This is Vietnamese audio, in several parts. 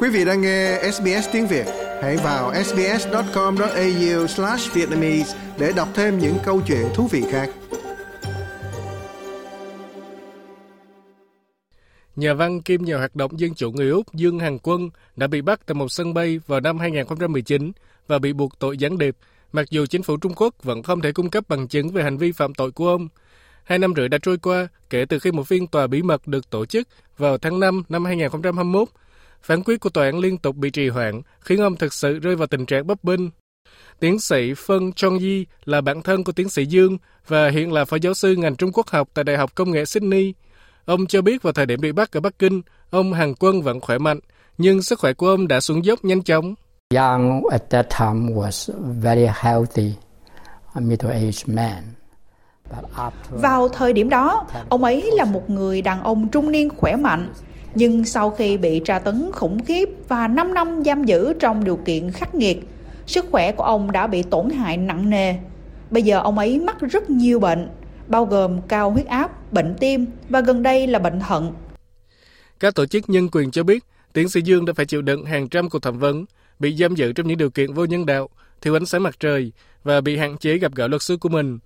Quý vị đang nghe SBS tiếng Việt, hãy vào sbs.com.au/vietnamese để đọc thêm những câu chuyện thú vị khác. Nhà văn kim nhà hoạt động dân chủ người Úc Dương Hằng Quân đã bị bắt tại một sân bay vào năm 2019 và bị buộc tội gián điệp, mặc dù chính phủ Trung Quốc vẫn không thể cung cấp bằng chứng về hành vi phạm tội của ông. Hai năm rưỡi đã trôi qua kể từ khi một phiên tòa bí mật được tổ chức vào tháng 5 năm 2021. Phán quyết của tòa án liên tục bị trì hoãn, khiến ông thực sự rơi vào tình trạng bấp bênh. Tiến sĩ Phân Chong Yi là bạn thân của tiến sĩ Dương và hiện là phó giáo sư ngành Trung Quốc học tại Đại học Công nghệ Sydney. Ông cho biết vào thời điểm bị bắt ở Bắc Kinh, ông Hàn Quân vẫn khỏe mạnh, nhưng sức khỏe của ông đã xuống dốc nhanh chóng. Young at that time was very healthy, a middle-aged man. Vào thời điểm đó, ông ấy là một người đàn ông trung niên khỏe mạnh, nhưng sau khi bị tra tấn khủng khiếp và 5 năm giam giữ trong điều kiện khắc nghiệt, sức khỏe của ông đã bị tổn hại nặng nề. Bây giờ ông ấy mắc rất nhiều bệnh, bao gồm cao huyết áp, bệnh tim và gần đây là bệnh thận. Các tổ chức nhân quyền cho biết, tiến sĩ Dương đã phải chịu đựng hàng trăm cuộc thẩm vấn, bị giam giữ trong những điều kiện vô nhân đạo, thiếu ánh sáng mặt trời và bị hạn chế gặp gỡ luật sư của mình.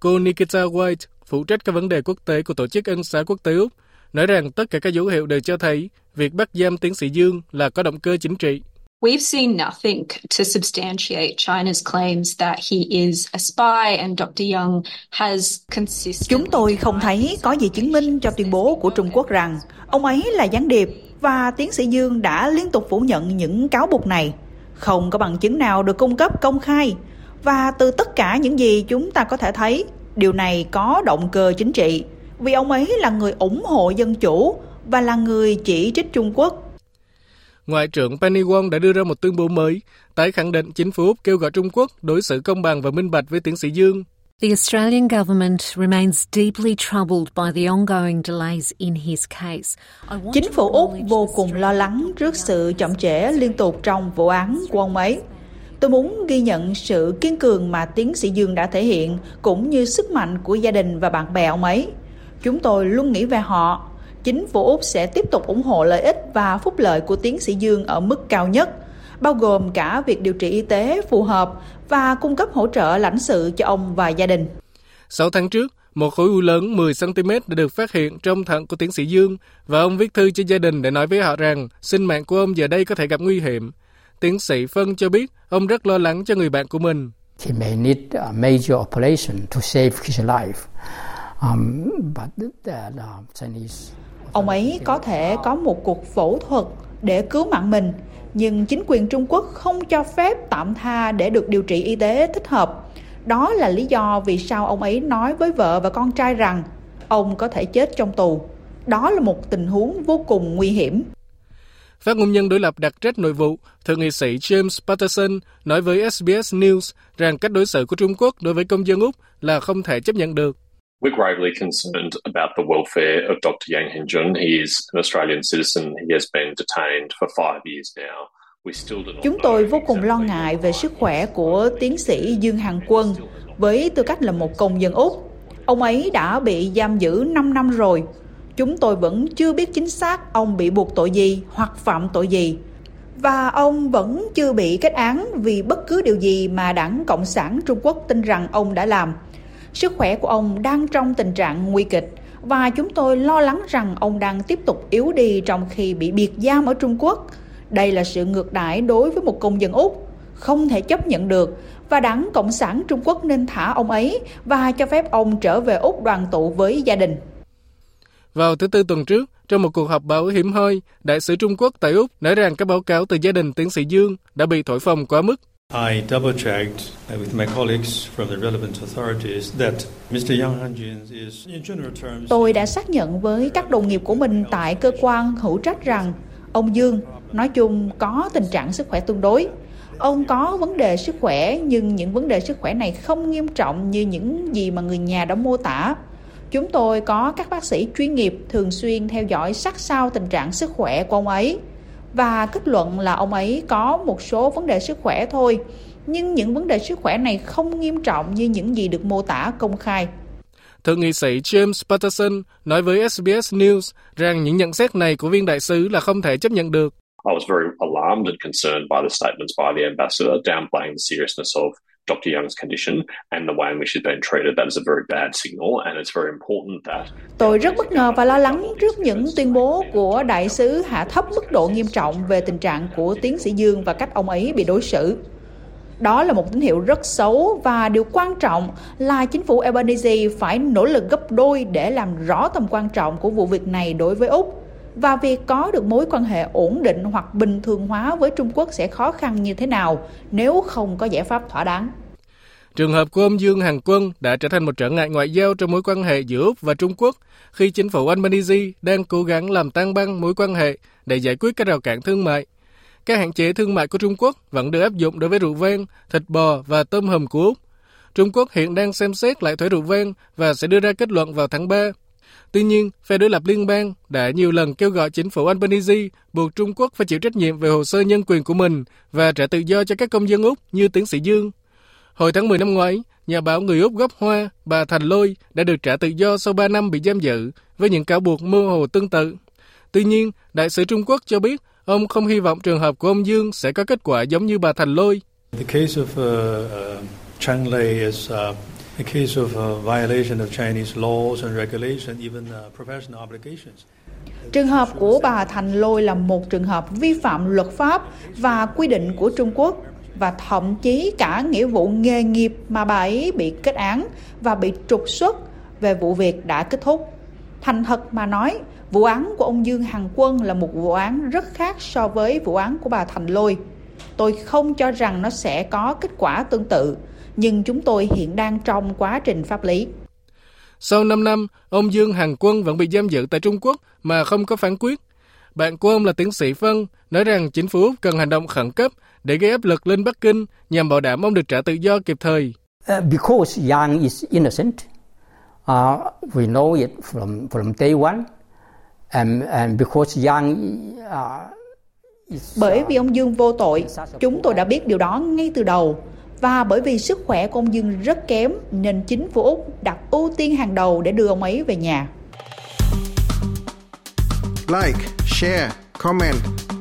Cô Nikita White, phụ trách các vấn đề quốc tế của Tổ chức Ân xá Quốc tế Úc, nói rằng tất cả các dấu hiệu đều cho thấy việc bắt giam tiến sĩ Dương là có động cơ chính trị. We've seen nothing to substantiate China's claims that he is a spy and Dr. Young has consistently... Chúng tôi không thấy có gì chứng minh cho tuyên bố của Trung Quốc rằng ông ấy là gián điệp và tiến sĩ Dương đã liên tục phủ nhận những cáo buộc này. Không có bằng chứng nào được cung cấp công khai và từ tất cả những gì chúng ta có thể thấy, điều này có động cơ chính trị vì ông ấy là người ủng hộ dân chủ và là người chỉ trích Trung Quốc. Ngoại trưởng Penny Wong đã đưa ra một tuyên bố mới, tái khẳng định chính phủ Úc kêu gọi Trung Quốc đối xử công bằng và minh bạch với tiến sĩ Dương. The Australian government remains deeply troubled by the ongoing delays in his case. Chính phủ Úc vô cùng lo lắng trước sự chậm trễ liên tục trong vụ án của ông ấy. Tôi muốn ghi nhận sự kiên cường mà tiến sĩ Dương đã thể hiện cũng như sức mạnh của gia đình và bạn bè ông ấy. Chúng tôi luôn nghĩ về họ. Chính phủ Úc sẽ tiếp tục ủng hộ lợi ích và phúc lợi của tiến sĩ Dương ở mức cao nhất, bao gồm cả việc điều trị y tế phù hợp và cung cấp hỗ trợ lãnh sự cho ông và gia đình. 6 tháng trước, một khối u lớn 10cm đã được phát hiện trong thận của tiến sĩ Dương và ông viết thư cho gia đình để nói với họ rằng sinh mạng của ông giờ đây có thể gặp nguy hiểm. Tiến sĩ Phân cho biết ông rất lo lắng cho người bạn của mình. He may need a major operation to save his life. Um, Ông ấy có thể có một cuộc phẫu thuật để cứu mạng mình, nhưng chính quyền Trung Quốc không cho phép tạm tha để được điều trị y tế thích hợp. Đó là lý do vì sao ông ấy nói với vợ và con trai rằng ông có thể chết trong tù. Đó là một tình huống vô cùng nguy hiểm. Phát ngôn nhân đối lập đặc trách nội vụ, thượng nghị sĩ James Patterson nói với SBS News rằng cách đối xử của Trung Quốc đối với công dân Úc là không thể chấp nhận được. We're gravely concerned about the welfare of Dr. Yang Hengjun. He is an Australian citizen. He has been detained for five years now. Chúng tôi vô cùng lo ngại về sức khỏe của tiến sĩ Dương Hằng Quân với tư cách là một công dân Úc. Ông ấy đã bị giam giữ 5 năm rồi. Chúng tôi vẫn chưa biết chính xác ông bị buộc tội gì hoặc phạm tội gì. Và ông vẫn chưa bị kết án vì bất cứ điều gì mà đảng Cộng sản Trung Quốc tin rằng ông đã làm. Sức khỏe của ông đang trong tình trạng nguy kịch và chúng tôi lo lắng rằng ông đang tiếp tục yếu đi trong khi bị biệt giam ở Trung Quốc. Đây là sự ngược đãi đối với một công dân Úc, không thể chấp nhận được và đảng Cộng sản Trung Quốc nên thả ông ấy và cho phép ông trở về Úc đoàn tụ với gia đình. Vào thứ Tư tuần trước, trong một cuộc họp báo hiểm hơi, Đại sứ Trung Quốc tại Úc nói rằng các báo cáo từ gia đình tiến sĩ Dương đã bị thổi phồng quá mức. I double-checked uh, with my colleagues from the relevant authorities that Mr. Yang Hanjin is, in general terms... Tôi đã xác nhận với các đồng nghiệp của mình tại cơ quan hữu trách rằng ông Dương nói chung có tình trạng sức khỏe tương đối. Ông có vấn đề sức khỏe nhưng những vấn đề sức khỏe này không nghiêm trọng như những gì mà người nhà đã mô tả. Chúng tôi có các bác sĩ chuyên nghiệp thường xuyên theo dõi sát sao tình trạng sức khỏe của ông ấy và kết luận là ông ấy có một số vấn đề sức khỏe thôi, nhưng những vấn đề sức khỏe này không nghiêm trọng như những gì được mô tả công khai. Thượng nghị sĩ James Patterson nói với SBS News rằng những nhận xét này của viên đại sứ là không thể chấp nhận được. I was very alarmed and concerned by the statements by the ambassador downplaying the seriousness of Dr. Young's condition and the way in which he's been treated. That is a very bad signal, and it's very important that Tôi rất bất ngờ và lo lắng trước những tuyên bố của đại sứ hạ thấp mức độ nghiêm trọng về tình trạng của tiến sĩ Dương và cách ông ấy bị đối xử. Đó là một tín hiệu rất xấu và điều quan trọng là chính phủ Albanese phải nỗ lực gấp đôi để làm rõ tầm quan trọng của vụ việc này đối với Úc và việc có được mối quan hệ ổn định hoặc bình thường hóa với Trung Quốc sẽ khó khăn như thế nào nếu không có giải pháp thỏa đáng. Trường hợp của ông Dương Hằng Quân đã trở thành một trở ngại ngoại giao trong mối quan hệ giữa Úc và Trung Quốc khi chính phủ Albanese đang cố gắng làm tan băng mối quan hệ để giải quyết các rào cản thương mại. Các hạn chế thương mại của Trung Quốc vẫn được áp dụng đối với rượu vang, thịt bò và tôm hùm của Úc. Trung Quốc hiện đang xem xét lại thuế rượu vang và sẽ đưa ra kết luận vào tháng 3. Tuy nhiên, phe đối lập liên bang đã nhiều lần kêu gọi chính phủ Albanese buộc Trung Quốc phải chịu trách nhiệm về hồ sơ nhân quyền của mình và trả tự do cho các công dân Úc như tiến sĩ Dương. Hồi tháng 10 năm ngoái, nhà báo người Úc gốc Hoa, bà Thành Lôi đã được trả tự do sau 3 năm bị giam giữ với những cáo buộc mơ hồ tương tự. Tuy nhiên, đại sứ Trung Quốc cho biết ông không hy vọng trường hợp của ông Dương sẽ có kết quả giống như bà Thành Lôi. The case of uh, uh, Chang Lei is uh, a case of uh, violation of Chinese laws and regulations, even uh, professional obligations. Trường hợp của bà Thành Lôi là một trường hợp vi phạm luật pháp và quy định của Trung Quốc và thậm chí cả nghĩa vụ nghề nghiệp mà bà ấy bị kết án và bị trục xuất về vụ việc đã kết thúc. Thành thật mà nói, vụ án của ông Dương Hằng Quân là một vụ án rất khác so với vụ án của bà Thành Lôi. Tôi không cho rằng nó sẽ có kết quả tương tự, nhưng chúng tôi hiện đang trong quá trình pháp lý. Sau 5 năm, ông Dương Hằng Quân vẫn bị giam giữ tại Trung Quốc mà không có phán quyết. Bạn của ông là tiến sĩ Phân nói rằng chính phủ Úc cần hành động khẩn cấp để gây áp lực lên Bắc Kinh nhằm bảo đảm ông được trả tự do kịp thời. Uh, because Yang is innocent, uh, we know it from from day one, and and because Yang uh, is, Bởi vì ông Dương vô tội, chúng tôi đã biết điều đó ngay từ đầu. Và bởi vì sức khỏe của ông Dương rất kém nên chính phủ Úc đặt ưu tiên hàng đầu để đưa ông ấy về nhà. Like, share, comment.